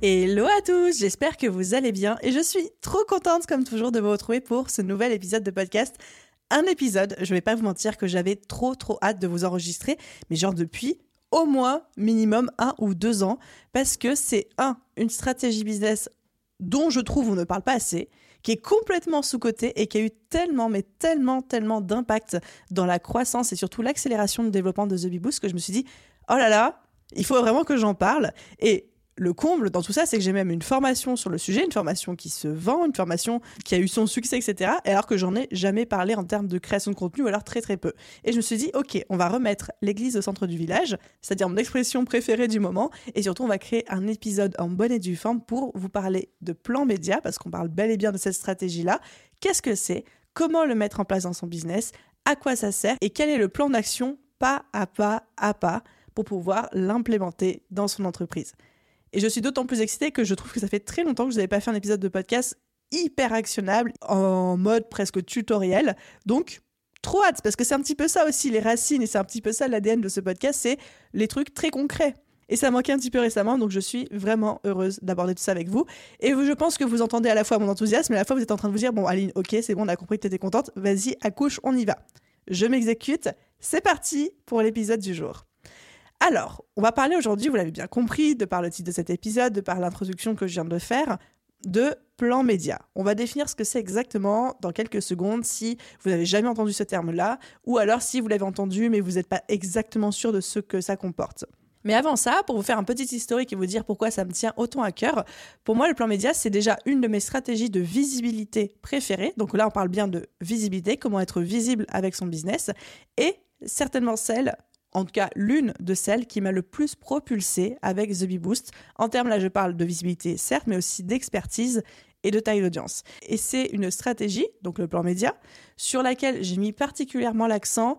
Hello à tous, j'espère que vous allez bien et je suis trop contente comme toujours de vous retrouver pour ce nouvel épisode de podcast. Un épisode, je vais pas vous mentir que j'avais trop trop hâte de vous enregistrer, mais genre depuis au moins minimum un ou deux ans, parce que c'est un, une stratégie business dont je trouve on ne parle pas assez, qui est complètement sous-coté et qui a eu tellement, mais tellement, tellement d'impact dans la croissance et surtout l'accélération de développement de The Bee Boost que je me suis dit, oh là là, il faut vraiment que j'en parle. Et le comble dans tout ça, c'est que j'ai même une formation sur le sujet, une formation qui se vend, une formation qui a eu son succès, etc. Alors que j'en ai jamais parlé en termes de création de contenu, ou alors très très peu. Et je me suis dit, ok, on va remettre l'église au centre du village, c'est-à-dire mon expression préférée du moment, et surtout on va créer un épisode en bonne et due forme pour vous parler de plan média, parce qu'on parle bel et bien de cette stratégie-là. Qu'est-ce que c'est? Comment le mettre en place dans son business? À quoi ça sert? Et quel est le plan d'action pas à pas à pas pour pouvoir l'implémenter dans son entreprise? Et je suis d'autant plus excitée que je trouve que ça fait très longtemps que je n'avais pas fait un épisode de podcast hyper actionnable en mode presque tutoriel. Donc, trop hâte, parce que c'est un petit peu ça aussi les racines et c'est un petit peu ça l'ADN de ce podcast, c'est les trucs très concrets. Et ça manquait un petit peu récemment, donc je suis vraiment heureuse d'aborder tout ça avec vous. Et je pense que vous entendez à la fois mon enthousiasme, et à la fois vous êtes en train de vous dire, bon Aline, ok, c'est bon, on a compris que tu étais contente, vas-y, accouche, on y va. Je m'exécute, c'est parti pour l'épisode du jour. Alors, on va parler aujourd'hui, vous l'avez bien compris, de par le titre de cet épisode, de par l'introduction que je viens de faire, de plan média. On va définir ce que c'est exactement dans quelques secondes si vous n'avez jamais entendu ce terme-là, ou alors si vous l'avez entendu mais vous n'êtes pas exactement sûr de ce que ça comporte. Mais avant ça, pour vous faire un petit historique et vous dire pourquoi ça me tient autant à cœur, pour moi, le plan média, c'est déjà une de mes stratégies de visibilité préférées. Donc là, on parle bien de visibilité, comment être visible avec son business, et certainement celle en tout cas l'une de celles qui m'a le plus propulsé avec The Bee Boost. En termes, là, je parle de visibilité, certes, mais aussi d'expertise et de taille d'audience. Et c'est une stratégie, donc le plan média, sur laquelle j'ai mis particulièrement l'accent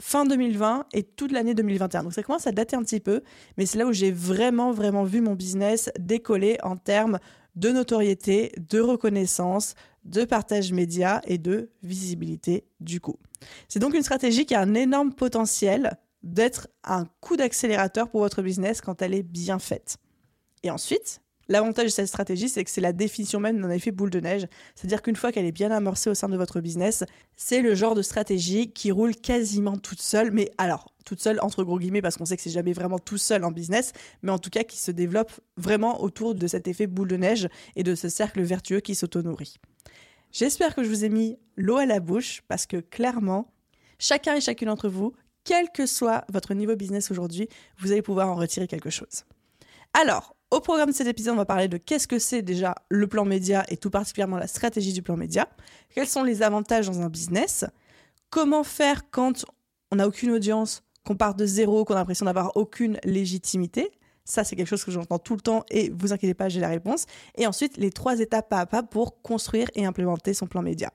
fin 2020 et toute l'année 2021. Donc ça commence à dater un petit peu, mais c'est là où j'ai vraiment, vraiment vu mon business décoller en termes de notoriété, de reconnaissance, de partage média et de visibilité du coup. C'est donc une stratégie qui a un énorme potentiel d'être un coup d'accélérateur pour votre business quand elle est bien faite. Et ensuite, l'avantage de cette stratégie, c'est que c'est la définition même d'un effet boule de neige. C'est-à-dire qu'une fois qu'elle est bien amorcée au sein de votre business, c'est le genre de stratégie qui roule quasiment toute seule, mais alors, toute seule entre gros guillemets, parce qu'on sait que c'est jamais vraiment tout seul en business, mais en tout cas qui se développe vraiment autour de cet effet boule de neige et de ce cercle vertueux qui s'auto-nourrit. J'espère que je vous ai mis l'eau à la bouche, parce que clairement, chacun et chacune d'entre vous quel que soit votre niveau business aujourd'hui, vous allez pouvoir en retirer quelque chose. Alors, au programme de cet épisode, on va parler de qu'est-ce que c'est déjà le plan média et tout particulièrement la stratégie du plan média, quels sont les avantages dans un business, comment faire quand on n'a aucune audience, qu'on part de zéro, qu'on a l'impression d'avoir aucune légitimité? Ça, c'est quelque chose que j'entends tout le temps et vous inquiétez pas, j'ai la réponse. Et ensuite, les trois étapes pas à pas pour construire et implémenter son plan média.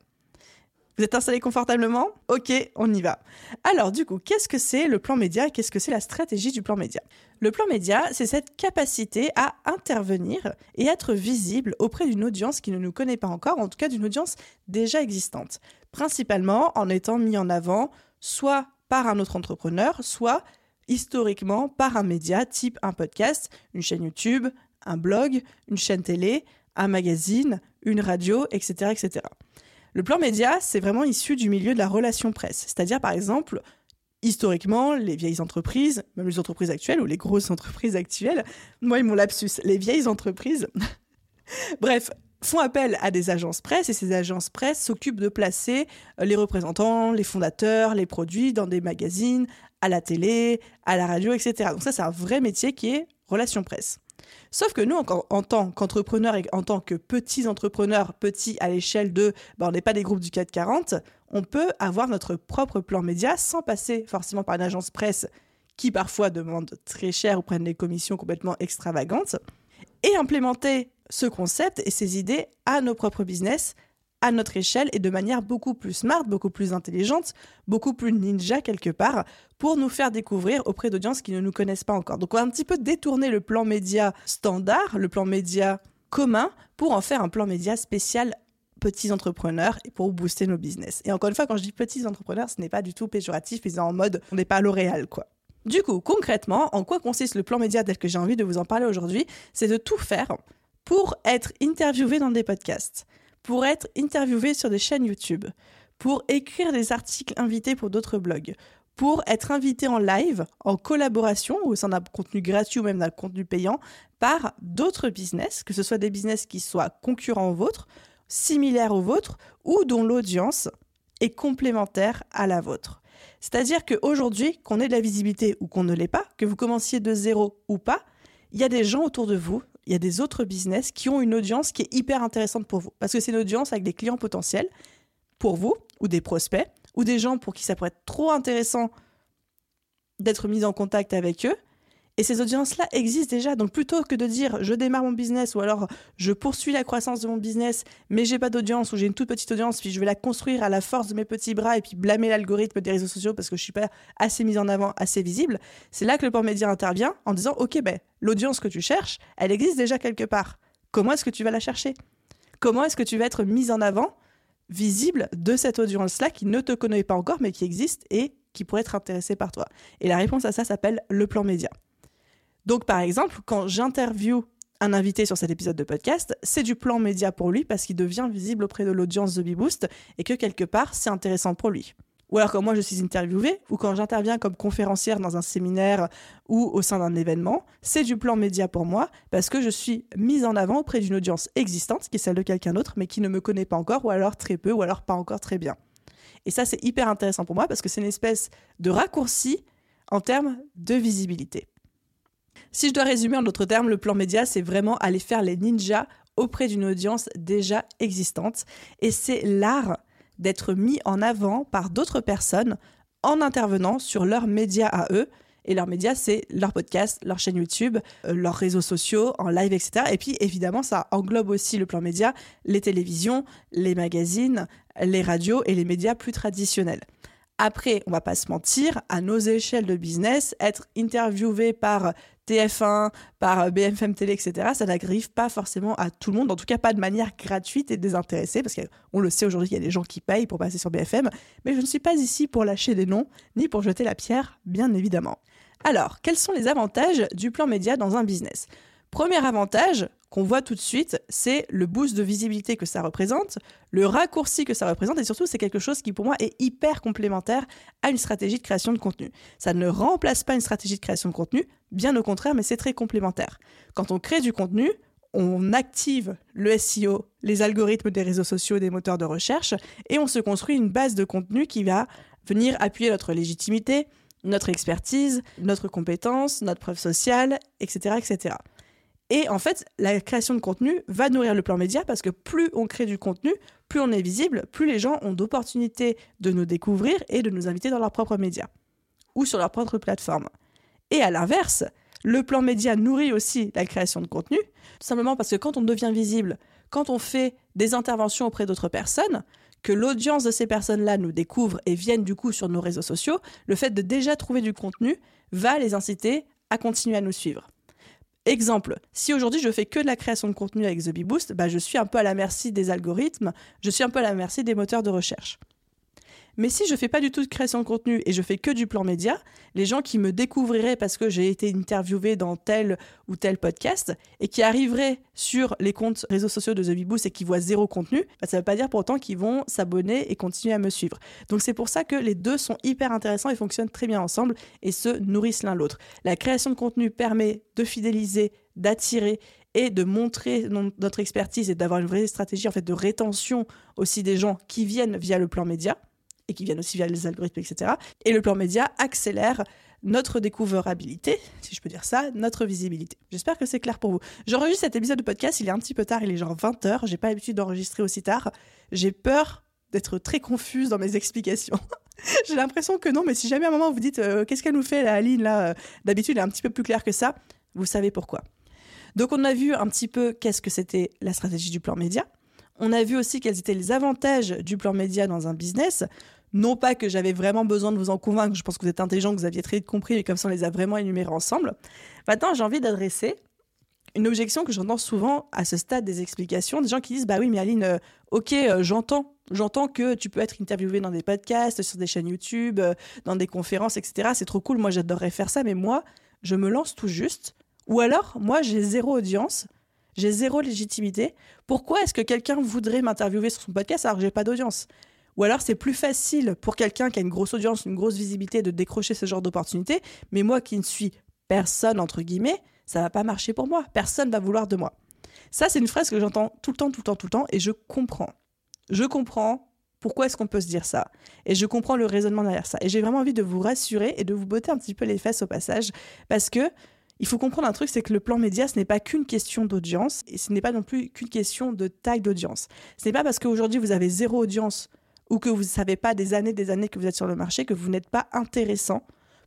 Vous êtes installé confortablement? Ok, on y va. Alors du coup, qu'est-ce que c'est le plan média? Qu'est-ce que c'est la stratégie du plan média? Le plan média, c'est cette capacité à intervenir et être visible auprès d'une audience qui ne nous connaît pas encore, en tout cas d'une audience déjà existante. Principalement en étant mis en avant soit par un autre entrepreneur, soit historiquement par un média type un podcast, une chaîne YouTube, un blog, une chaîne télé, un magazine, une radio, etc. etc. Le plan média, c'est vraiment issu du milieu de la relation presse. C'est-à-dire, par exemple, historiquement, les vieilles entreprises, même les entreprises actuelles ou les grosses entreprises actuelles, moi, ils m'ont lapsus, les vieilles entreprises, bref, font appel à des agences presse et ces agences presse s'occupent de placer euh, les représentants, les fondateurs, les produits dans des magazines, à la télé, à la radio, etc. Donc ça, c'est un vrai métier qui est relation presse. Sauf que nous, en, tant qu'entrepreneurs et en tant que petits entrepreneurs, petits à l'échelle de, ben, on n'est pas des groupes du 440, on peut avoir notre propre plan média sans passer forcément par une agence presse qui parfois demande très cher ou prennent des commissions complètement extravagantes. et implémenter ce concept et ces idées à nos propres business, à notre échelle et de manière beaucoup plus smart, beaucoup plus intelligente, beaucoup plus ninja quelque part, pour nous faire découvrir auprès d'audiences qui ne nous connaissent pas encore. Donc on va un petit peu détourner le plan média standard, le plan média commun, pour en faire un plan média spécial petits entrepreneurs et pour booster nos business. Et encore une fois, quand je dis petits entrepreneurs, ce n'est pas du tout péjoratif, ils sont en mode on n'est pas L'Oréal, quoi. Du coup, concrètement, en quoi consiste le plan média tel que j'ai envie de vous en parler aujourd'hui? C'est de tout faire pour être interviewé dans des podcasts, pour être interviewé sur des chaînes YouTube, pour écrire des articles invités pour d'autres blogs, pour être invité en live, en collaboration, au sein d'un contenu gratuit ou même d'un contenu payant, par d'autres business, que ce soit des business qui soient concurrents aux vôtres, similaires aux vôtres, ou dont l'audience est complémentaire à la vôtre. C'est-à-dire qu'aujourd'hui, qu'on ait de la visibilité ou qu'on ne l'ait pas, que vous commenciez de zéro ou pas, il y a des gens autour de vous, il y a des autres business qui ont une audience qui est hyper intéressante pour vous. Parce que c'est une audience avec des clients potentiels pour vous, ou des prospects, ou des gens pour qui ça pourrait être trop intéressant d'être mis en contact avec eux. Et ces audiences-là existent déjà. Donc plutôt que de dire je démarre mon business ou alors je poursuis la croissance de mon business, mais j'ai pas d'audience ou j'ai une toute petite audience, puis je vais la construire à la force de mes petits bras et puis blâmer l'algorithme des réseaux sociaux parce que je suis pas assez mise en avant, assez visible, c'est là que le port média intervient en disant ok ben l'audience que tu cherches, elle existe déjà quelque part. Comment est-ce que tu vas la chercher? Comment est-ce que tu vas être mise en avant, visible de cette audience-là qui ne te connaît pas encore mais qui existe et qui pourrait être intéressée par toi? Et la réponse à ça s'appelle le plan média. Donc, par exemple, quand j'interview un invité sur cet épisode de podcast, c'est du plan média pour lui parce qu'il devient visible auprès de l'audience de Beboost et que quelque part, c'est intéressant pour lui. Ou alors quand moi je suis interviewée, ou quand j'interviens comme conférencière dans un séminaire ou au sein d'un événement, c'est du plan média pour moi parce que je suis mise en avant auprès d'une audience existante, qui est celle de quelqu'un d'autre, mais qui ne me connaît pas encore, ou alors très peu, ou alors pas encore très bien. Et ça, c'est hyper intéressant pour moi parce que c'est une espèce de raccourci en termes de visibilité. Si je dois résumer en d'autres termes, le plan média, c'est vraiment aller faire les ninjas auprès d'une audience déjà existante. Et c'est l'art d'être mis en avant par d'autres personnes en intervenant sur leurs médias à eux. Et leurs médias, c'est leur podcast, leur chaîne YouTube, euh, leurs réseaux sociaux, en live, etc. Et puis, évidemment, ça englobe aussi le plan média, les télévisions, les magazines, les radios et les médias plus traditionnels. Après, on va pas se mentir, à nos échelles de business, être interviewé par TF1, par BFM Télé, etc., ça n'arrive pas forcément à tout le monde, en tout cas pas de manière gratuite et désintéressée, parce qu'on le sait aujourd'hui, il y a des gens qui payent pour passer sur BFM, mais je ne suis pas ici pour lâcher des noms, ni pour jeter la pierre, bien évidemment. Alors, quels sont les avantages du plan média dans un business? Premier avantage qu'on voit tout de suite, c'est le boost de visibilité que ça représente, le raccourci que ça représente, et surtout c'est quelque chose qui pour moi est hyper complémentaire à une stratégie de création de contenu. Ça ne remplace pas une stratégie de création de contenu, bien au contraire, mais c'est très complémentaire. Quand on crée du contenu, on active le SEO, les algorithmes des réseaux sociaux, des moteurs de recherche, et on se construit une base de contenu qui va venir appuyer notre légitimité, notre expertise, notre compétence, notre preuve sociale, etc., etc. Et en fait, la création de contenu va nourrir le plan média parce que plus on crée du contenu, plus on est visible, plus les gens ont d'opportunités de nous découvrir et de nous inviter dans leurs propres médias ou sur leur propre plateforme. Et à l'inverse, le plan média nourrit aussi la création de contenu, tout simplement parce que quand on devient visible, quand on fait des interventions auprès d'autres personnes, que l'audience de ces personnes-là nous découvre et viennent du coup sur nos réseaux sociaux, le fait de déjà trouver du contenu va les inciter à continuer à nous suivre. Exemple, si aujourd'hui je fais que de la création de contenu avec The Bee Boost, bah je suis un peu à la merci des algorithmes, je suis un peu à la merci des moteurs de recherche. Mais si je fais pas du tout de création de contenu et je fais que du plan média, les gens qui me découvriraient parce que j'ai été interviewé dans tel ou tel podcast et qui arriveraient sur les comptes réseaux sociaux de The Beboost et qui voient zéro contenu, bah, ça ne veut pas dire pour autant qu'ils vont s'abonner et continuer à me suivre. Donc c'est pour ça que les deux sont hyper intéressants et fonctionnent très bien ensemble et se nourrissent l'un l'autre. La création de contenu permet de fidéliser, d'attirer et de montrer notre expertise et d'avoir une vraie stratégie en fait de rétention aussi des gens qui viennent via le plan média et qui viennent aussi via les algorithmes, etc. Et le plan média accélère notre découvrabilité, si je peux dire ça, notre visibilité. J'espère que c'est clair pour vous. J'enregistre cet épisode de podcast, il est un petit peu tard, il est genre 20h, j'ai pas l'habitude d'enregistrer aussi tard. J'ai peur d'être très confuse dans mes explications. j'ai l'impression que non, mais si jamais à un moment vous dites euh, qu'est-ce qu'elle nous fait la Aline là, euh, d'habitude elle est un petit peu plus claire que ça, vous savez pourquoi. Donc on a vu un petit peu qu'est-ce que c'était la stratégie du plan média. On a vu aussi quels étaient les avantages du plan média dans un business. Non pas que j'avais vraiment besoin de vous en convaincre, je pense que vous êtes intelligent, que vous aviez très vite compris, mais comme ça on les a vraiment énumérés ensemble. Maintenant, j'ai envie d'adresser une objection que j'entends souvent à ce stade des explications, des gens qui disent bah oui mais Aline, euh, ok euh, j'entends, j'entends que tu peux être interviewé dans des podcasts, sur des chaînes YouTube, euh, dans des conférences, etc. C'est trop cool, moi j'adorerais faire ça, mais moi je me lance tout juste. Ou alors moi j'ai zéro audience, j'ai zéro légitimité. Pourquoi est-ce que quelqu'un voudrait m'interviewer sur son podcast alors que j'ai pas d'audience? Ou alors c'est plus facile pour quelqu'un qui a une grosse audience, une grosse visibilité de décrocher ce genre d'opportunité, mais moi qui ne suis personne entre guillemets, ça va pas marcher pour moi. Personne va vouloir de moi. Ça, c'est une phrase que j'entends tout le temps, tout le temps, tout le temps, et je comprends. Je comprends pourquoi est-ce qu'on peut se dire ça. Et je comprends le raisonnement derrière ça. Et j'ai vraiment envie de vous rassurer et de vous botter un petit peu les fesses au passage, parce que il faut comprendre un truc, c'est que le plan média, ce n'est pas qu'une question d'audience, et ce n'est pas non plus qu'une question de taille d'audience. Ce n'est pas parce qu'aujourd'hui vous avez zéro audience ou que vous ne savez pas des années, des années que vous êtes sur le marché, que vous n'êtes pas intéressant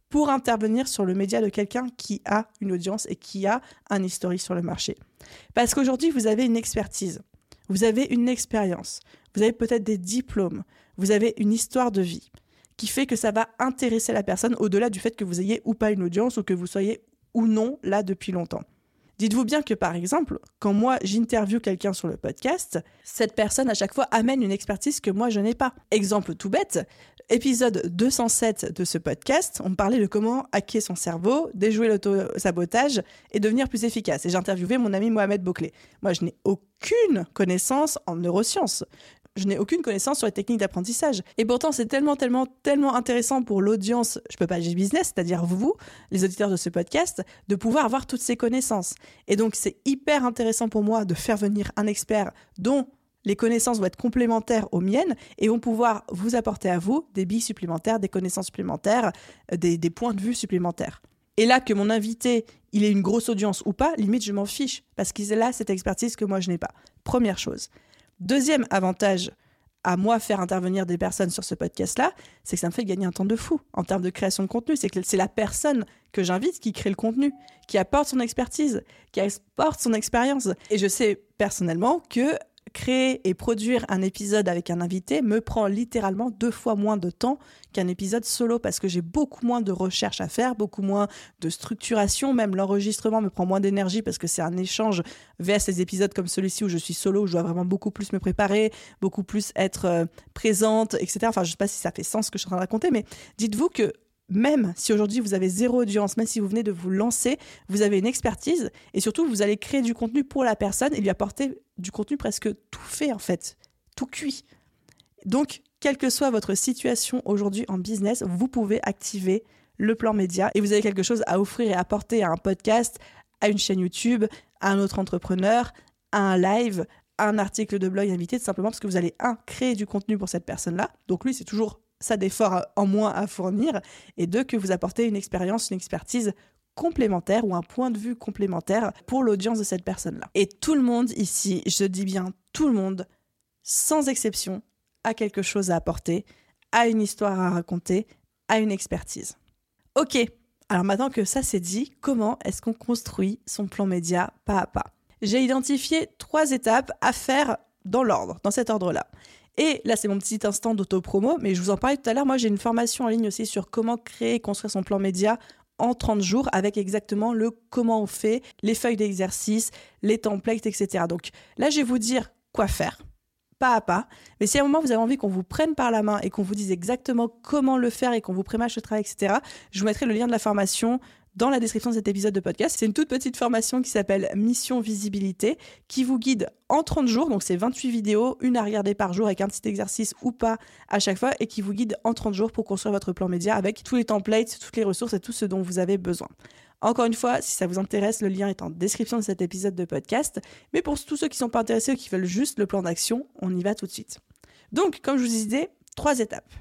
pour intervenir sur le média de quelqu'un qui a une audience et qui a un historique sur le marché. Parce qu'aujourd'hui, vous avez une expertise, vous avez une expérience, vous avez peut-être des diplômes, vous avez une histoire de vie qui fait que ça va intéresser la personne au-delà du fait que vous ayez ou pas une audience ou que vous soyez ou non là depuis longtemps. Dites-vous bien que par exemple, quand moi j'interviewe quelqu'un sur le podcast, cette personne à chaque fois amène une expertise que moi je n'ai pas. Exemple tout bête, épisode 207 de ce podcast, on parlait de comment hacker son cerveau, déjouer l'auto-sabotage et devenir plus efficace. Et j'ai interviewé mon ami Mohamed Bouclé. Moi je n'ai aucune connaissance en neurosciences je n'ai aucune connaissance sur les techniques d'apprentissage. Et pourtant, c'est tellement, tellement, tellement intéressant pour l'audience, je peux pas dire business, c'est-à-dire vous, les auditeurs de ce podcast, de pouvoir avoir toutes ces connaissances. Et donc, c'est hyper intéressant pour moi de faire venir un expert dont les connaissances vont être complémentaires aux miennes et vont pouvoir vous apporter à vous des billes supplémentaires, des connaissances supplémentaires, euh, des, points de vue supplémentaires. Et là, que mon invité, il ait une grosse audience ou pas, limite, je m'en fiche, parce qu'il a cette expertise que moi, je n'ai pas. Première chose. Deuxième avantage à moi faire intervenir des personnes sur ce podcast-là, c'est que ça me fait gagner un temps de fou en termes de création de contenu. C'est que c'est la personne que j'invite qui crée le contenu, qui apporte son expertise, qui apporte son expérience. Et je sais personnellement que créer et produire un épisode avec un invité me prend littéralement deux fois moins de temps qu'un épisode solo parce que j'ai beaucoup moins de recherche à faire, beaucoup moins de structuration, même l'enregistrement me prend moins d'énergie parce que c'est un échange vers ces épisodes comme celui-ci où je suis solo, où je dois vraiment beaucoup plus me préparer, beaucoup plus être euh, présente, etc. Enfin, je sais pas si ça fait sens ce que je suis en train de raconter, mais dites-vous que même si aujourd'hui vous avez zéro audience, même si vous venez de vous lancer, vous avez une expertise et surtout vous allez créer du contenu pour la personne et lui apporter du contenu presque tout fait en fait, tout cuit. Donc, quelle que soit votre situation aujourd'hui en business, vous pouvez activer le plan média et vous avez quelque chose à offrir et apporter à un podcast, à une chaîne YouTube, à un autre entrepreneur, à un live, à un article de blog invité, tout simplement parce que vous allez, un, créer du contenu pour cette personne-là. Donc lui, c'est toujours ça d'efforts en moins à fournir, et deux, que vous apportez une expérience, une expertise complémentaire ou un point de vue complémentaire pour l'audience de cette personne-là. Et tout le monde ici, je dis bien tout le monde, sans exception, a quelque chose à apporter, a une histoire à raconter, a une expertise. Ok, alors maintenant que ça c'est dit, comment est-ce qu'on construit son plan média pas à pas? J'ai identifié trois étapes à faire dans l'ordre, dans cet ordre-là. Et là, c'est mon petit instant d'auto-promo, mais je vous en parlais tout à l'heure. Moi, j'ai une formation en ligne aussi sur comment créer et construire son plan média en 30 jours avec exactement le comment on fait, les feuilles d'exercice, les templates, etc. Donc là, je vais vous dire quoi faire, pas à pas. Mais si à un moment vous avez envie qu'on vous prenne par la main et qu'on vous dise exactement comment le faire et qu'on vous prémâche le travail, etc., je vous mettrai le lien de la formation dans la description de cet épisode de podcast. C'est une toute petite formation qui s'appelle Mission Visibilité, qui vous guide en 30 jours, donc c'est 28 vidéos, une à regarder par jour avec un petit exercice ou pas à chaque fois, et qui vous guide en 30 jours pour construire votre plan média avec tous les templates, toutes les ressources et tout ce dont vous avez besoin. Encore une fois, si ça vous intéresse, le lien est en description de cet épisode de podcast. Mais pour tous ceux qui ne sont pas intéressés ou qui veulent juste le plan d'action, on y va tout de suite. Donc, comme je vous disais, trois étapes.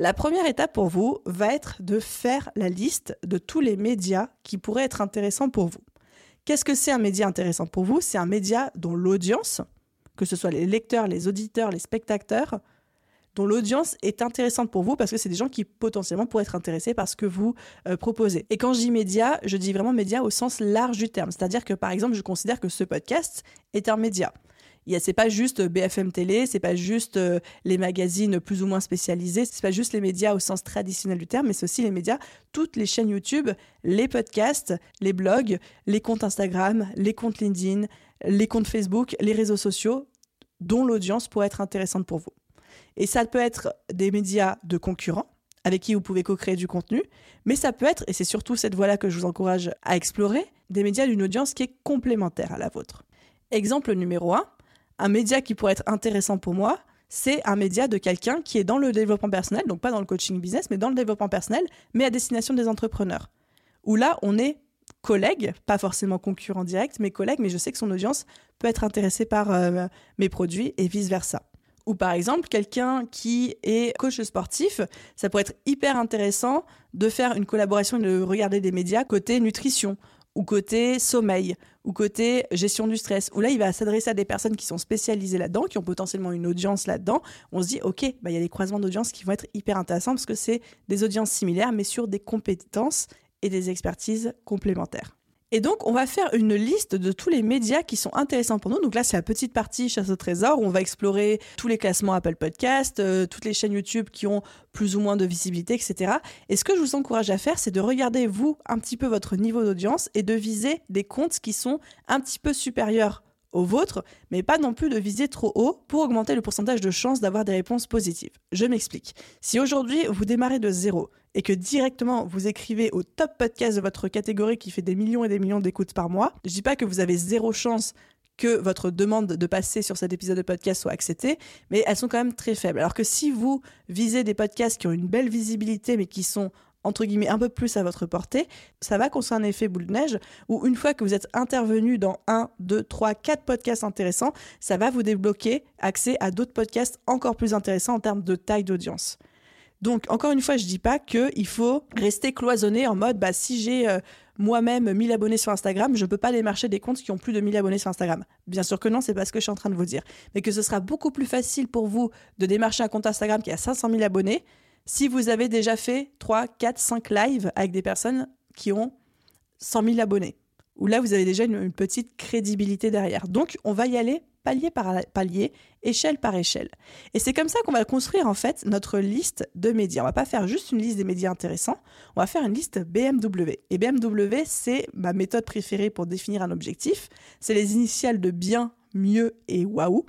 La première étape pour vous va être de faire la liste de tous les médias qui pourraient être intéressants pour vous. Qu'est-ce que c'est un média intéressant pour vous? C'est un média dont l'audience, que ce soit les lecteurs, les auditeurs, les spectateurs, dont l'audience est intéressante pour vous parce que c'est des gens qui potentiellement pourraient être intéressés par ce que vous euh, proposez. Et quand je dis média, je dis vraiment média au sens large du terme. C'est-à-dire que par exemple, je considère que ce podcast est un média. C'est pas juste BFM Télé, c'est pas juste euh, les magazines plus ou moins spécialisés, c'est pas juste les médias au sens traditionnel du terme, mais c'est aussi les médias, toutes les chaînes YouTube, les podcasts, les blogs, les comptes Instagram, les comptes LinkedIn, les comptes Facebook, les réseaux sociaux, dont l'audience pourrait être intéressante pour vous. Et ça peut être des médias de concurrents avec qui vous pouvez co-créer du contenu, mais ça peut être, et c'est surtout cette voie-là que je vous encourage à explorer, des médias d'une audience qui est complémentaire à la vôtre. Exemple numéro 1, un média qui pourrait être intéressant pour moi, c'est un média de quelqu'un qui est dans le développement personnel, donc pas dans le coaching business, mais dans le développement personnel, mais à destination des entrepreneurs. Où là, on est collègues, pas forcément concurrents directs, mais collègues, mais je sais que son audience peut être intéressée par euh, mes produits et vice-versa. Ou par exemple, quelqu'un qui est coach sportif, ça pourrait être hyper intéressant de faire une collaboration et de regarder des médias côté nutrition ou côté sommeil, ou côté gestion du stress, où là, il va s'adresser à des personnes qui sont spécialisées là-dedans, qui ont potentiellement une audience là-dedans. On se dit, OK, bah, il y a des croisements d'audience qui vont être hyper intéressants parce que c'est des audiences similaires, mais sur des compétences et des expertises complémentaires. Et donc, on va faire une liste de tous les médias qui sont intéressants pour nous. Donc là, c'est la petite partie chasse au trésor où on va explorer tous les classements Apple Podcast, euh, toutes les chaînes YouTube qui ont plus ou moins de visibilité, etc. Et ce que je vous encourage à faire, c'est de regarder, vous, un petit peu votre niveau d'audience et de viser des comptes qui sont un petit peu supérieurs aux vôtres, mais pas non plus de viser trop haut pour augmenter le pourcentage de chances d'avoir des réponses positives. Je m'explique. Si aujourd'hui vous démarrez de zéro et que directement vous écrivez au top podcast de votre catégorie qui fait des millions et des millions d'écoutes par mois, je dis pas que vous avez zéro chance que votre demande de passer sur cet épisode de podcast soit acceptée, mais elles sont quand même très faibles. Alors que si vous visez des podcasts qui ont une belle visibilité mais qui sont entre guillemets un peu plus à votre portée, ça va construire un effet boule de neige où une fois que vous êtes intervenu dans un, deux, trois, quatre podcasts intéressants, ça va vous débloquer accès à d'autres podcasts encore plus intéressants en termes de taille d'audience. Donc, encore une fois, je dis pas qu'il faut rester cloisonné en mode, bah, si j'ai euh, moi-même 1000 abonnés sur Instagram, je ne peux pas aller marcher des comptes qui ont plus de 1000 abonnés sur Instagram. Bien sûr que non, c'est pas ce que je suis en train de vous dire. Mais que ce sera beaucoup plus facile pour vous de démarcher un compte Instagram qui a 500 000 abonnés si vous avez déjà fait 3, 4, 5 lives avec des personnes qui ont 100 000 abonnés, où là, vous avez déjà une, petite crédibilité derrière. Donc, on va y aller palier par palier, échelle par échelle. Et c'est comme ça qu'on va construire en fait notre liste de médias. On va pas faire juste une liste des médias intéressants, on va faire une liste BMW. Et BMW, c'est ma méthode préférée pour définir un objectif. C'est les initiales de bien, mieux et waouh.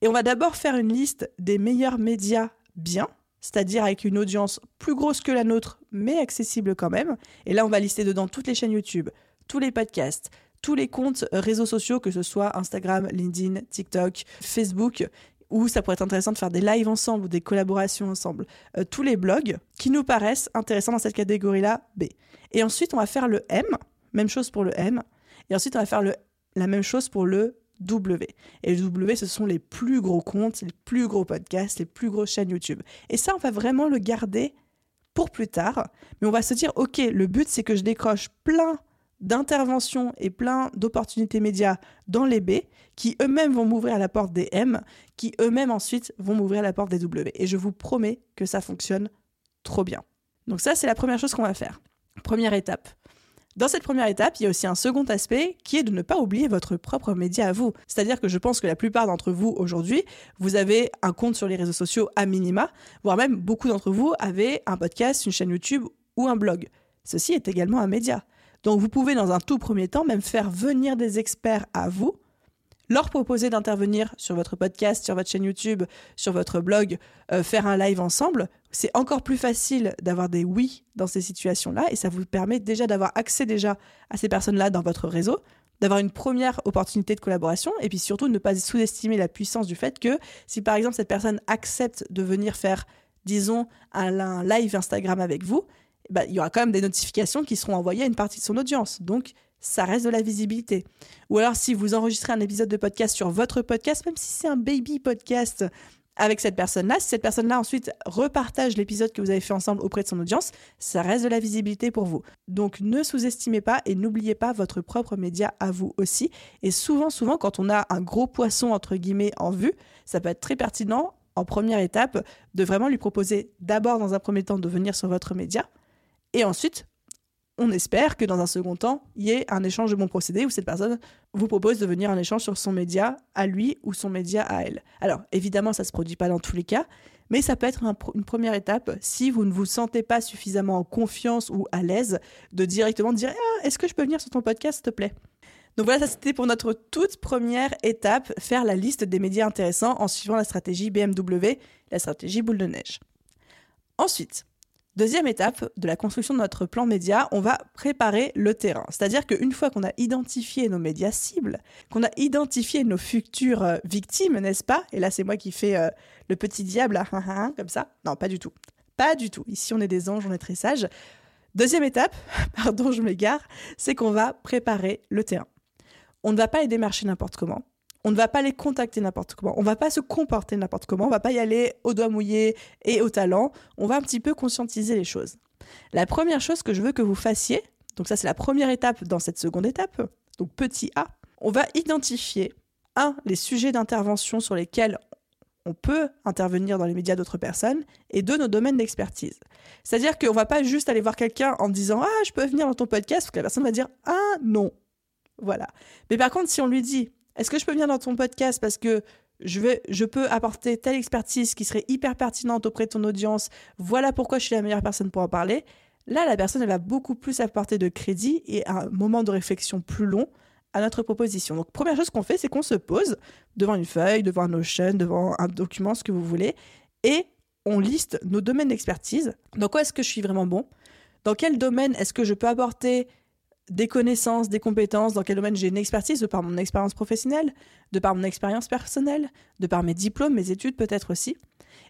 Et on va d'abord faire une liste des meilleurs médias bien, c'est-à-dire avec une audience plus grosse que la nôtre, mais accessible quand même. Et là, on va lister dedans toutes les chaînes YouTube, tous les podcasts, tous les comptes réseaux sociaux, que ce soit Instagram, LinkedIn, TikTok, Facebook, où ça pourrait être intéressant de faire des lives ensemble ou des collaborations ensemble. Euh, tous les blogs qui nous paraissent intéressants dans cette catégorie-là, B. Et ensuite, on va faire le M, même chose pour le M. Et ensuite, on va faire le, la même chose pour le W. Et le W, ce sont les plus gros comptes, les plus gros podcasts, les plus grosses chaînes YouTube. Et ça, on va vraiment le garder pour plus tard. Mais on va se dire, OK, le but, c'est que je décroche plein d'interventions et plein d'opportunités médias dans les B qui eux-mêmes vont m'ouvrir la porte des M, qui eux-mêmes ensuite vont m'ouvrir la porte des W. Et je vous promets que ça fonctionne trop bien. Donc ça, c'est la première chose qu'on va faire. Première étape. Dans cette première étape, il y a aussi un second aspect qui est de ne pas oublier votre propre média à vous. C'est-à-dire que je pense que la plupart d'entre vous aujourd'hui, vous avez un compte sur les réseaux sociaux à minima, voire même beaucoup d'entre vous avez un podcast, une chaîne YouTube ou un blog. Ceci est également un média. Donc vous pouvez dans un tout premier temps même faire venir des experts à vous leur proposer d'intervenir sur votre podcast, sur votre chaîne YouTube, sur votre blog, euh, faire un live ensemble, c'est encore plus facile d'avoir des oui dans ces situations-là et ça vous permet déjà d'avoir accès déjà à ces personnes-là dans votre réseau, d'avoir une première opportunité de collaboration et puis surtout ne pas sous-estimer la puissance du fait que si par exemple cette personne accepte de venir faire, disons, un, live Instagram avec vous, bah, il y aura quand même des notifications qui seront envoyées à une partie de son audience. Donc, ça reste de la visibilité. Ou alors si vous enregistrez un épisode de podcast sur votre podcast, même si c'est un baby podcast avec cette personne-là, si cette personne-là ensuite repartage l'épisode que vous avez fait ensemble auprès de son audience, ça reste de la visibilité pour vous. Donc ne sous-estimez pas et n'oubliez pas votre propre média à vous aussi. Et souvent, souvent, quand on a un gros poisson entre guillemets en vue, ça peut être très pertinent en première étape, de vraiment lui proposer d'abord, dans un premier temps, de venir sur votre média, et ensuite, on espère que dans un second temps, il y ait un échange de bons procédés où cette personne vous propose de venir en échange sur son média à lui ou son média à elle. Alors, évidemment, ça ne se produit pas dans tous les cas, mais ça peut être une première étape si vous ne vous sentez pas suffisamment en confiance ou à l'aise de directement dire ah, Est-ce que je peux venir sur ton podcast, s'il te plaît? Donc voilà, ça c'était pour notre toute première étape, faire la liste des médias intéressants en suivant la stratégie BMW, la stratégie boule de neige. Ensuite, Deuxième étape de la construction de notre plan média, on va préparer le terrain. C'est-à-dire qu'une fois qu'on a identifié nos médias cibles, qu'on a identifié nos futures euh, victimes, n'est-ce pas? Et là, c'est moi qui fais euh, le petit diable, hein, hein, hein, comme ça. Non, pas du tout. Pas du tout. Ici, on est des anges, on est très sages. Deuxième étape, pardon, je m'égare, c'est qu'on va préparer le terrain. On ne va pas les démarcher n'importe comment on ne va pas les contacter n'importe comment, on ne va pas se comporter n'importe comment, on ne va pas y aller au doigt mouillé et au talent, on va un petit peu conscientiser les choses. La première chose que je veux que vous fassiez, donc ça c'est la première étape dans cette seconde étape, donc petit a, on va identifier un les sujets d'intervention sur lesquels on peut intervenir dans les médias d'autres personnes, et deux, nos domaines d'expertise. C'est-à-dire qu'on va pas juste aller voir quelqu'un en disant Ah, je peux venir dans ton podcast, parce que la personne va dire Ah, non. Voilà. Mais par contre, si on lui dit est-ce que je peux venir dans ton podcast parce que je, peux apporter telle expertise qui serait hyper pertinente auprès de ton audience, voilà pourquoi je suis la meilleure personne pour en parler. Là, la personne, elle va beaucoup plus apporter de crédit et un moment de réflexion plus long à notre proposition. Donc, première chose qu'on fait, c'est qu'on se pose devant une feuille, devant un Notion, devant un document, ce que vous voulez, et on liste nos domaines d'expertise. Dans quoi est-ce que je suis vraiment bon? Dans quel domaine est-ce que je peux apporter des connaissances, des compétences, dans quel domaine j'ai une expertise, de par mon expérience professionnelle, de par mon expérience personnelle, de par mes diplômes, mes études peut-être aussi.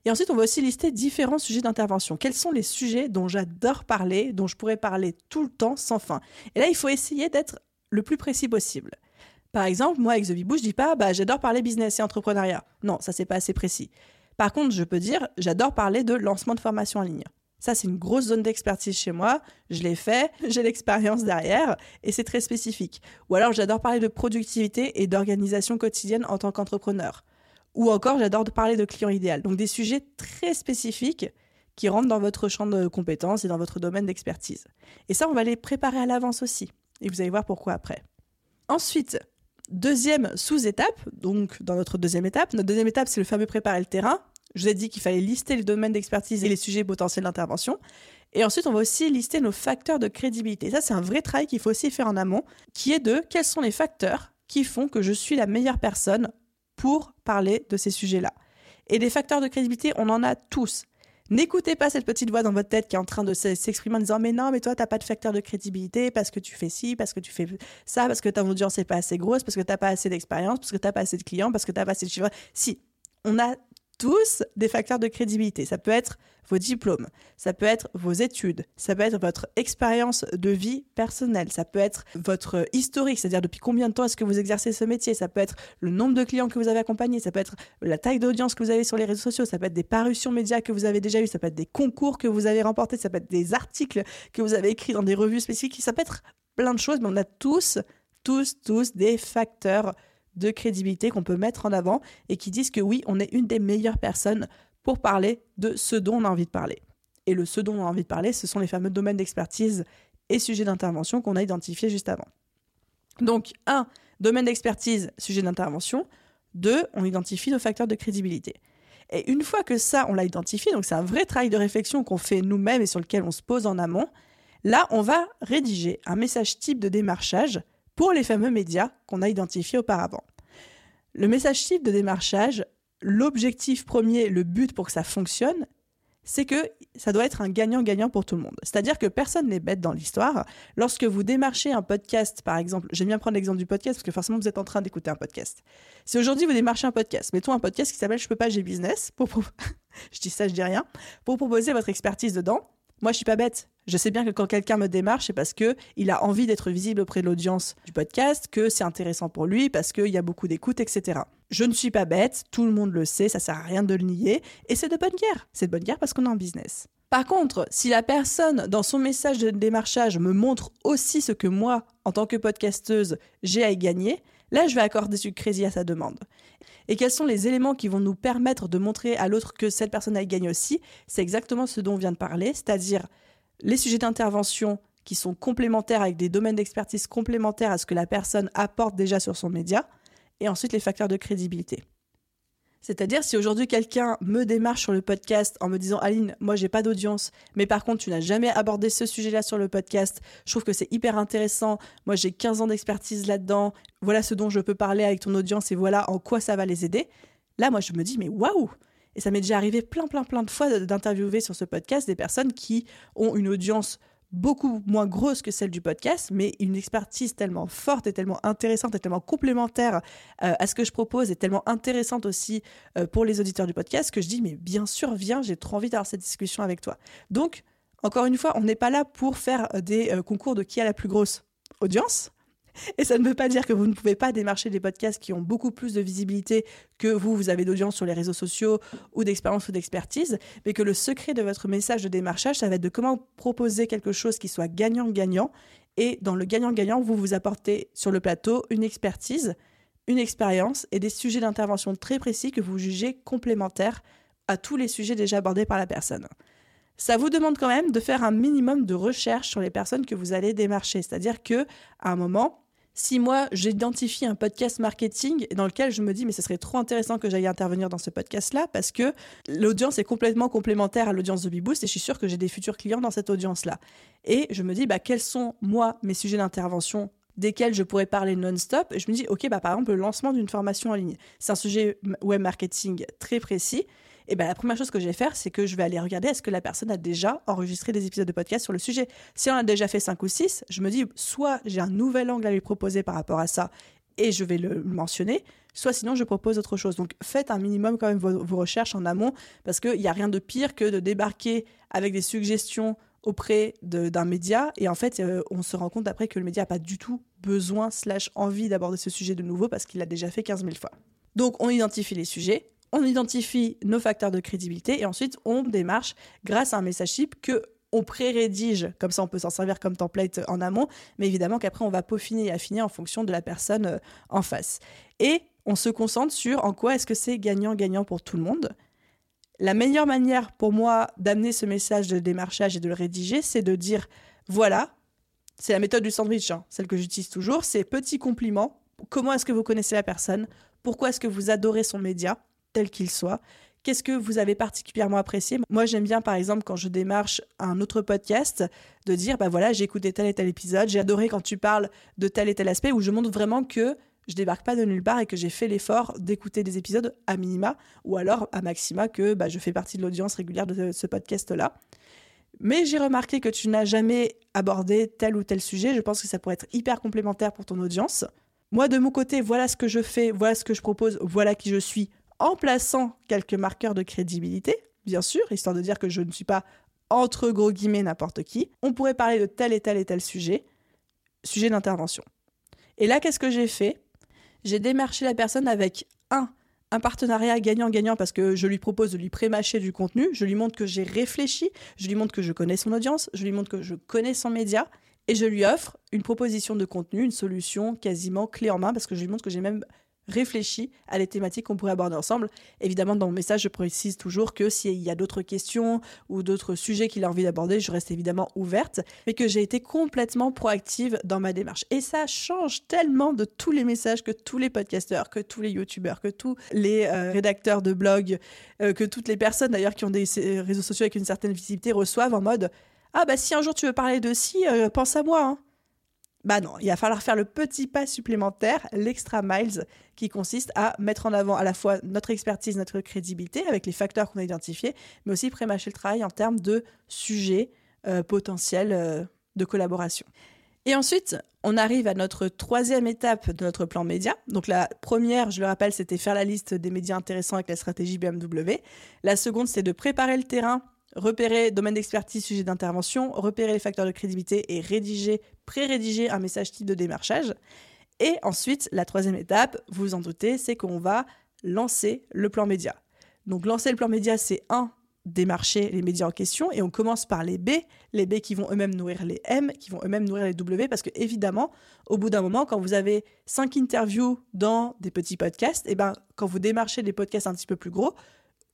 Et ensuite, on va aussi lister différents sujets d'intervention. Quels sont les sujets dont j'adore parler, dont je pourrais parler tout le temps sans fin? Et là, il faut essayer d'être le plus précis possible. Par exemple, moi, avec The Bibou, je dis pas bah, j'adore parler business et entrepreneuriat. Non, ça, c'est pas assez précis. Par contre, je peux dire j'adore parler de lancement de formation en ligne. Ça, c'est une grosse zone d'expertise chez moi. Je l'ai fait, j'ai l'expérience derrière et c'est très spécifique. Ou alors, j'adore parler de productivité et d'organisation quotidienne en tant qu'entrepreneur. Ou encore, j'adore parler de client idéal. Donc, des sujets très spécifiques qui rentrent dans votre champ de compétences et dans votre domaine d'expertise. Et ça, on va les préparer à l'avance aussi. Et vous allez voir pourquoi après. Ensuite, deuxième sous-étape, donc dans notre deuxième étape, notre deuxième étape, c'est le fameux préparer le terrain. Je vous ai dit qu'il fallait lister les domaines d'expertise et les sujets potentiels d'intervention. Et ensuite, on va aussi lister nos facteurs de crédibilité. Ça, c'est un vrai travail qu'il faut aussi faire en amont, qui est de quels sont les facteurs qui font que je suis la meilleure personne pour parler de ces sujets-là. Et des facteurs de crédibilité, on en a tous. N'écoutez pas cette petite voix dans votre tête qui est en train de s'exprimer en disant mais non mais toi t'as pas de facteur de crédibilité parce que tu fais ci parce que tu fais ça parce que ta audience n'est pas assez grosse parce que t'as pas assez d'expérience parce que t'as pas assez de clients parce que t'as pas assez de chiffres si on a tous des facteurs de crédibilité. Ça peut être vos diplômes, ça peut être vos études, ça peut être votre expérience de vie personnelle, ça peut être votre historique, c'est-à-dire depuis combien de temps est-ce que vous exercez ce métier, ça peut être le nombre de clients que vous avez accompagnés, ça peut être la taille d'audience que vous avez sur les réseaux sociaux, ça peut être des parutions médias que vous avez déjà eues, ça peut être des concours que vous avez remportés, ça peut être des articles que vous avez écrits dans des revues spécifiques, ça peut être plein de choses, mais on a tous, tous, tous des facteurs de crédibilité qu'on peut mettre en avant et qui disent que oui, on est une des meilleures personnes pour parler de ce dont on a envie de parler. Et le ce dont on a envie de parler, ce sont les fameux domaines d'expertise et sujets d'intervention qu'on a identifiés juste avant. Donc, un, domaine d'expertise, sujet d'intervention. Deux, on identifie nos facteurs de crédibilité. Et une fois que ça, on l'a identifié, donc c'est un vrai travail de réflexion qu'on fait nous-mêmes et sur lequel on se pose en amont, là, on va rédiger un message type de démarchage pour les fameux médias qu'on a identifiés auparavant. Le message type de démarchage, l'objectif premier, le but pour que ça fonctionne, c'est que ça doit être un gagnant-gagnant pour tout le monde. C'est-à-dire que personne n'est bête dans l'histoire. Lorsque vous démarchez un podcast, par exemple, j'aime bien prendre l'exemple du podcast parce que forcément vous êtes en train d'écouter un podcast. Si aujourd'hui vous démarchez un podcast, mettons un podcast qui s'appelle Je peux pas, j'ai business, je dis ça, je dis rien, pour proposer votre expertise dedans, moi, je suis pas bête. Je sais bien que quand quelqu'un me démarche, c'est parce que il a envie d'être visible auprès de l'audience du podcast, que c'est intéressant pour lui, parce qu'il y a beaucoup d'écoute, etc. Je ne suis pas bête, tout le monde le sait, ça sert à rien de le nier, et c'est de bonne guerre. C'est de bonne guerre parce qu'on est en business. Par contre, si la personne, dans son message de démarchage, me montre aussi ce que moi, en tant que podcasteuse, j'ai à y gagner, Là, je vais accorder du crédit à sa demande. Et quels sont les éléments qui vont nous permettre de montrer à l'autre que cette personne a gagné aussi? C'est exactement ce dont on vient de parler, c'est-à-dire les sujets d'intervention qui sont complémentaires avec des domaines d'expertise complémentaires à ce que la personne apporte déjà sur son média, et ensuite les facteurs de crédibilité. C'est-à-dire, si aujourd'hui quelqu'un me démarche sur le podcast en me disant Aline, moi j'ai pas d'audience, mais par contre tu n'as jamais abordé ce sujet-là sur le podcast, je trouve que c'est hyper intéressant, moi j'ai 15 ans d'expertise là-dedans, voilà ce dont je peux parler avec ton audience et voilà en quoi ça va les aider. Là, moi je me dis, mais waouh Et ça m'est déjà arrivé plein, plein, plein de fois d'interviewer sur ce podcast des personnes qui ont une audience beaucoup moins grosse que celle du podcast, mais une expertise tellement forte et tellement intéressante et tellement complémentaire euh, à ce que je propose et tellement intéressante aussi euh, pour les auditeurs du podcast que je dis, mais bien sûr, viens, j'ai trop envie d'avoir cette discussion avec toi. Donc, encore une fois, on n'est pas là pour faire des euh, concours de qui a la plus grosse audience. Et ça ne veut pas dire que vous ne pouvez pas démarcher des podcasts qui ont beaucoup plus de visibilité que vous, vous avez d'audience sur les réseaux sociaux ou d'expérience ou d'expertise, mais que le secret de votre message de démarchage, ça va être de comment proposer quelque chose qui soit gagnant-gagnant. Et dans le gagnant-gagnant, vous vous apportez sur le plateau une expertise, une expérience et des sujets d'intervention très précis que vous jugez complémentaires à tous les sujets déjà abordés par la personne ça vous demande quand même de faire un minimum de recherche sur les personnes que vous allez démarcher. C'est-à-dire que à un moment, si moi j'identifie un podcast marketing dans lequel je me dis mais ce serait trop intéressant que j'aille intervenir dans ce podcast là parce que l'audience est complètement complémentaire à l'audience de Beboost et je suis sûre que j'ai des futurs clients dans cette audience là et je me dis bah quels sont moi mes sujets d'intervention desquels je pourrais parler non-stop? Et je me dis ok bah par exemple le lancement d'une formation en ligne. C'est un sujet web marketing très précis et ben la première chose que je vais faire, c'est que je vais aller regarder est-ce que la personne a déjà enregistré des épisodes de podcast sur le sujet? Si on a déjà fait 5 ou 6, je me dis soit j'ai un nouvel angle à lui proposer par rapport à ça et je vais le mentionner, soit sinon je propose autre chose. Donc faites un minimum quand même vos, recherches en amont parce qu'il n'y a rien de pire que de débarquer avec des suggestions auprès d'un média et en fait euh, on se rend compte après que le média n'a pas du tout besoin slash envie d'aborder ce sujet de nouveau parce qu'il l'a déjà fait 15 000 fois. Donc on identifie les sujets, on identifie nos facteurs de crédibilité et ensuite on démarche grâce à un message type que on pré-rédige, comme ça on peut s'en servir comme template en amont, mais évidemment qu'après on va peaufiner et affiner en fonction de la personne euh, en face. Et on se concentre sur en quoi est-ce que c'est gagnant-gagnant pour tout le monde. La meilleure manière pour moi d'amener ce message de démarchage et de le rédiger, c'est de dire voilà, c'est la méthode du sandwich, hein, celle que j'utilise toujours, c'est petit compliment. Comment est-ce que vous connaissez la personne? Pourquoi est-ce que vous adorez son média? Tel qu'il soit. Qu'est-ce que vous avez particulièrement apprécié? Moi, j'aime bien, par exemple, quand je démarche un autre podcast, de dire, bah voilà, j'ai écouté tel et tel épisode, j'ai adoré quand tu parles de tel et tel aspect, où je montre vraiment que je débarque pas de nulle part et que j'ai fait l'effort d'écouter des épisodes à minima, ou alors à maxima que bah, je fais partie de l'audience régulière de ce podcast-là. Mais j'ai remarqué que tu n'as jamais abordé tel ou tel sujet. Je pense que ça pourrait être hyper complémentaire pour ton audience. Moi, de mon côté, voilà ce que je fais, voilà ce que je propose, voilà qui je suis en plaçant quelques marqueurs de crédibilité, bien sûr, histoire de dire que je ne suis pas entre gros guillemets n'importe qui. On pourrait parler de tel et tel et tel sujet, sujet d'intervention. Et là, qu'est-ce que j'ai fait? J'ai démarché la personne avec un, un partenariat gagnant-gagnant parce que je lui propose de lui prémâcher du contenu, je lui montre que j'ai réfléchi, je lui montre que je connais son audience, je lui montre que je connais son média, et je lui offre une proposition de contenu, une solution quasiment clé en main parce que je lui montre que j'ai même réfléchi à les thématiques qu'on pourrait aborder ensemble. Évidemment, dans mon message, je précise toujours que s'il y a d'autres questions ou d'autres sujets qu'il a envie d'aborder, je reste évidemment ouverte, mais que j'ai été complètement proactive dans ma démarche. Et ça change tellement de tous les messages que tous les podcasteurs, que tous les youtubeurs, que tous les euh, rédacteurs de blogs, euh, que toutes les personnes d'ailleurs qui ont des réseaux sociaux avec une certaine visibilité reçoivent en mode ah bah si un jour tu veux parler de euh, pense à moi. Hein. Bah non, il va falloir faire le petit pas supplémentaire, l'extra miles, qui consiste à mettre en avant à la fois notre expertise, notre crédibilité avec les facteurs qu'on a identifiés, mais aussi prémâcher le travail en termes de sujets euh, potentiels euh, de collaboration. Et ensuite, on arrive à notre troisième étape de notre plan média. Donc la première, je le rappelle, c'était faire la liste des médias intéressants avec la stratégie BMW. La seconde, c'est de préparer le terrain repérer domaine d'expertise, sujet d'intervention, repérer les facteurs de crédibilité et rédiger, pré-rédiger un message type de démarchage. Et ensuite, la troisième étape, vous vous en doutez, c'est qu'on va lancer le plan média. Donc lancer le plan média, c'est un, démarcher les médias en question et on commence par les B, les B qui vont eux-mêmes nourrir les M, qui vont eux-mêmes nourrir les W parce que évidemment, au bout d'un moment, quand vous avez cinq interviews dans des petits podcasts, et eh ben quand vous démarchez des podcasts un petit peu plus gros,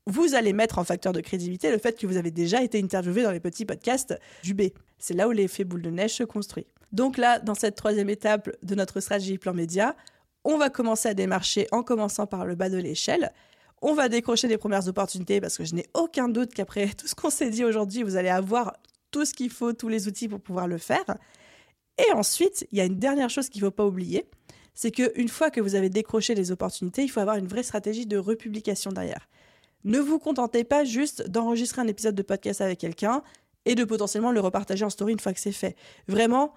vous allez mettre en facteur de crédibilité le fait que vous avez déjà été interviewé dans les petits podcasts du B. C'est là où l'effet boule de neige se construit. Donc là, dans cette troisième étape de notre stratégie plan média, on va commencer à démarcher en commençant par le bas de l'échelle. On va décrocher les premières opportunités parce que je n'ai aucun doute qu'après tout ce qu'on s'est dit aujourd'hui, vous allez avoir tout ce qu'il faut, tous les outils pour pouvoir le faire. Et ensuite, il y a une dernière chose qu'il ne faut pas oublier, c'est qu'une fois que vous avez décroché les opportunités, il faut avoir une vraie stratégie de republication derrière. Ne vous contentez pas juste d'enregistrer un épisode de podcast avec quelqu'un et de potentiellement le repartager en story une fois que c'est fait. Vraiment,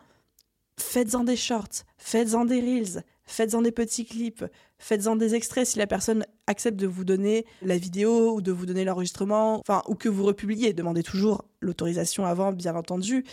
faites-en des shorts, faites-en des reels, faites-en des petits clips, faites-en des extraits si la personne accepte de vous donner la vidéo ou de vous donner l'enregistrement, enfin, ou que vous republiez. Demandez toujours l'autorisation avant, bien entendu,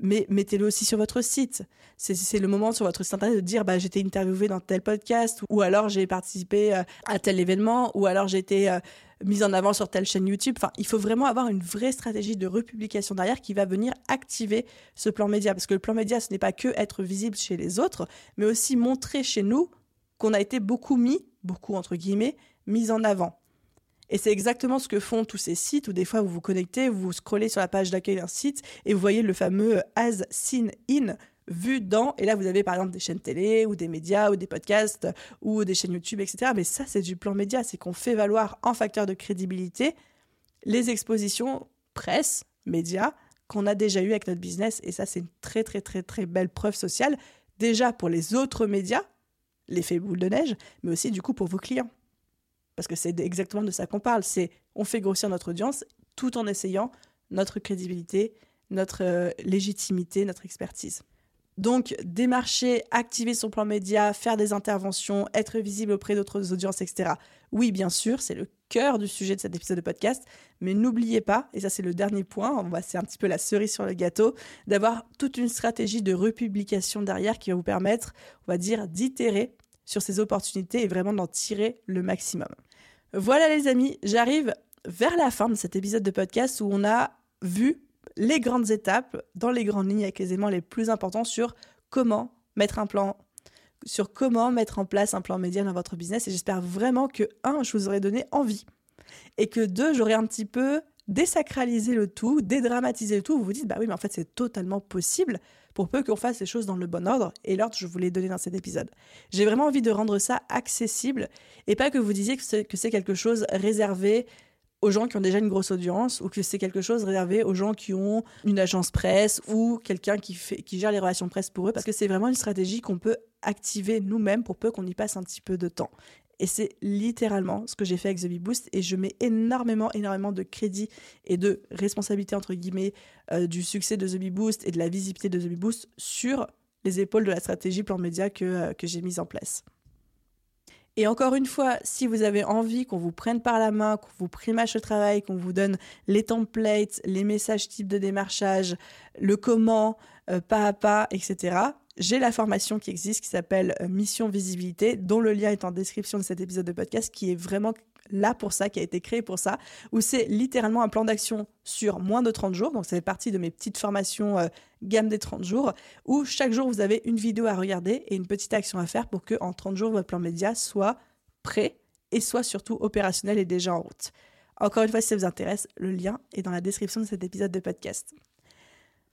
mais mettez-le aussi sur votre site. C'est le moment sur votre site internet de dire bah, j'ai été interviewé dans tel podcast, ou alors j'ai participé euh, à tel événement, ou alors j'ai été euh, mise en avant sur telle chaîne YouTube. Enfin, il faut vraiment avoir une vraie stratégie de republication derrière qui va venir activer ce plan média. Parce que le plan média, ce n'est pas que être visible chez les autres, mais aussi montrer chez nous qu'on a été beaucoup mis, beaucoup entre guillemets, mis en avant. Et c'est exactement ce que font tous ces sites où des fois vous vous connectez, vous scrollez sur la page d'accueil d'un site et vous voyez le fameux as seen in vu dans, et là vous avez par exemple des chaînes télé ou des médias ou des podcasts ou des chaînes YouTube, etc. Mais ça c'est du plan média, c'est qu'on fait valoir en facteur de crédibilité les expositions presse, médias qu'on a déjà eu avec notre business. Et ça c'est une très très très très belle preuve sociale, déjà pour les autres médias, l'effet boule de neige, mais aussi du coup pour vos clients parce que c'est exactement de ça qu'on parle. C'est on fait grossir notre audience tout en essayant notre crédibilité, notre euh, légitimité, notre expertise. Donc, démarcher, activer son plan média, faire des interventions, être visible auprès d'autres audiences, etc. Oui, bien sûr, c'est le cœur du sujet de cet épisode de podcast, mais n'oubliez pas, et ça c'est le dernier point, c'est un petit peu la cerise sur le gâteau, d'avoir toute une stratégie de republication derrière qui va vous permettre, on va dire, d'itérer sur ces opportunités et vraiment d'en tirer le maximum. Voilà les amis, j'arrive vers la fin de cet épisode de podcast où on a vu les grandes étapes, dans les grandes lignes, avec les éléments les plus importants sur comment mettre un plan, sur comment mettre en place un plan média dans votre business. Et j'espère vraiment que, un, je vous aurais donné envie. Et que deux, j'aurais un petit peu désacralisé le tout, dédramatisé le tout. Vous vous dites, bah oui, mais en fait, c'est totalement possible pour peu qu'on fasse les choses dans le bon ordre, et l'ordre, je vous l'ai donné dans cet épisode. J'ai vraiment envie de rendre ça accessible, et pas que vous disiez que c'est quelque chose réservé aux gens qui ont déjà une grosse audience, ou que c'est quelque chose réservé aux gens qui ont une agence presse, ou quelqu'un qui, qui gère les relations presse pour eux, parce que c'est vraiment une stratégie qu'on peut activer nous-mêmes pour peu qu'on y passe un petit peu de temps. Et c'est littéralement ce que j'ai fait avec The Boost. Et je mets énormément, énormément de crédit et de responsabilité, entre guillemets, euh, du succès de The Boost et de la visibilité de The Boost sur les épaules de la stratégie plan média que, euh, que j'ai mise en place. Et encore une fois, si vous avez envie qu'on vous prenne par la main, qu'on vous primage le travail, qu'on vous donne les templates, les messages types de démarchage, le comment, euh, pas à pas, etc., j'ai la formation qui existe qui s'appelle euh, Mission Visibilité, dont le lien est en description de cet épisode de podcast, qui est vraiment là pour ça, qui a été créé pour ça, où c'est littéralement un plan d'action sur moins de 30 jours. Donc ça fait partie de mes petites formations euh, gamme des 30 jours, où chaque jour vous avez une vidéo à regarder et une petite action à faire pour que en 30 jours votre plan média soit prêt et soit surtout opérationnel et déjà en route. Encore une fois, si ça vous intéresse, le lien est dans la description de cet épisode de podcast.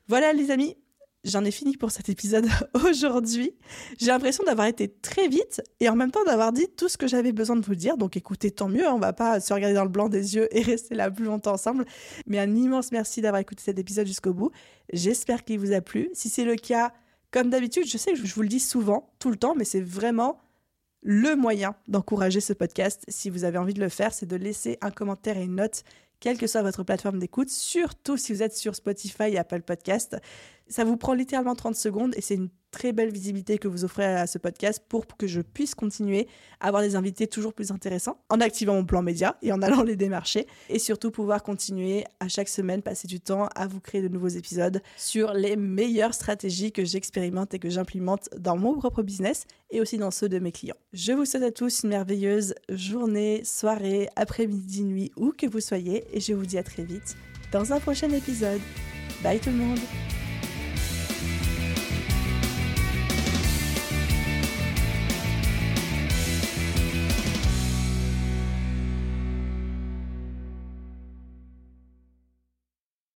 Voilà les amis, j'en ai fini pour cet épisode aujourd'hui. J'ai l'impression d'avoir été très vite et en même temps d'avoir dit tout ce que j'avais besoin de vous dire. Donc écoutez, tant mieux, on va pas se regarder dans le blanc des yeux et rester là plus longtemps ensemble. Mais un immense merci d'avoir écouté cet épisode jusqu'au bout. J'espère qu'il vous a plu. Si c'est le cas, comme d'habitude, je sais que je vous le dis souvent, tout le temps, mais c'est vraiment le moyen d'encourager ce podcast. Si vous avez envie de le faire, c'est de laisser un commentaire et une note quelle que soit votre plateforme d'écoute, surtout si vous êtes sur Spotify et Apple Podcast. Ça vous prend littéralement 30 secondes et c'est une très belle visibilité que vous offrez à ce podcast pour que je puisse continuer à avoir des invités toujours plus intéressants en activant mon plan média et en allant les démarcher et surtout pouvoir continuer à chaque semaine passer du temps à vous créer de nouveaux épisodes sur les meilleures stratégies que j'expérimente et que j'implémente dans mon propre business et aussi dans ceux de mes clients. Je vous souhaite à tous une merveilleuse journée, soirée, après-midi, nuit, où que vous soyez et je vous dis à très vite dans un prochain épisode. Bye tout le monde